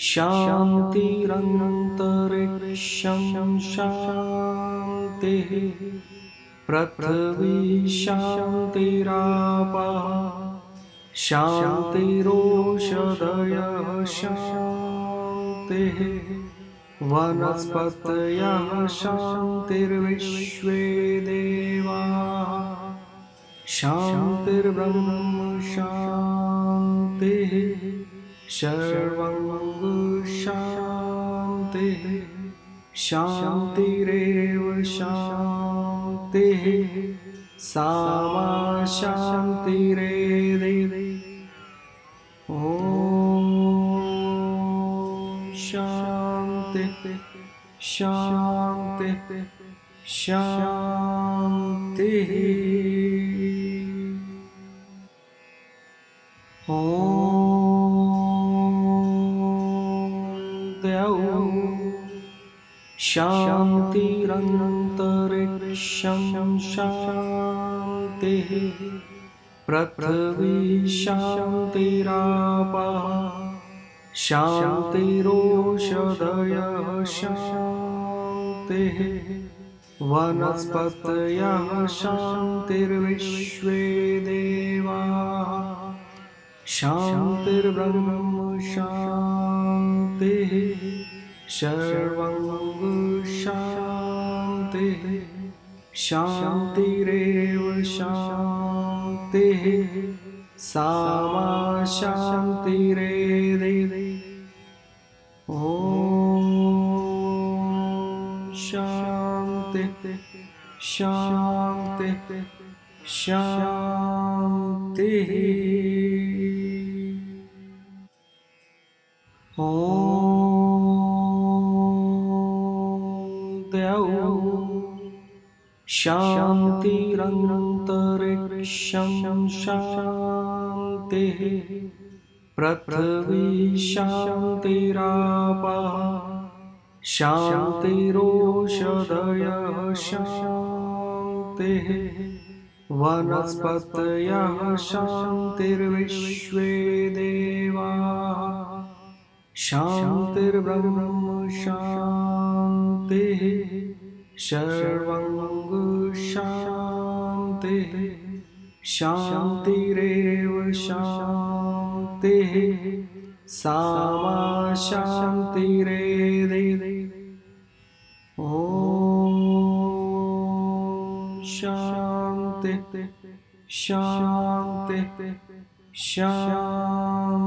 शान्तिरन्तरिक्षं शान्तिः पृथ्वी शान्तिरापः शान्तिरोषधयः शान्तिः वनस्पतयः शान्तिर्विश्वे देवाः शान्तिर्ब्रह्म शान्तिः सर्वङ्गशान्तिः शान्तिरेव शान्तिः सा मा शान्तिरेदे ॐ शान्ति शान्ति शान्तिः शान्तिरन्तरिक्षं शान्तिः पृथ्वी शान्तिरापः शान्तिरोषधयः शान्तिः वनस्पतयः शान्तिर्विश्वे देवाः शान्तिर्ब्रह्म शान्तिः सर्वङ्गशान्तिः शान्तिरेव शान्तिः सा मा शान्तिरेदे ॐ शान्ति शान्ति शान्तिः शान्तिरन्तरिक्षं शान्तिः पृथ्वी शान्तिरापः शान्तिरोषधयः शान्तिः वनस्पतयः शान्तिर्विश्वे देवाः शान्तिर्ब्रह्म शान्तिः सर्वङ्गशान्तिः शान्तिरेव शान्तिः सा मा शान्तिरेदे ॐ शान्ति शान्ति शान्तिः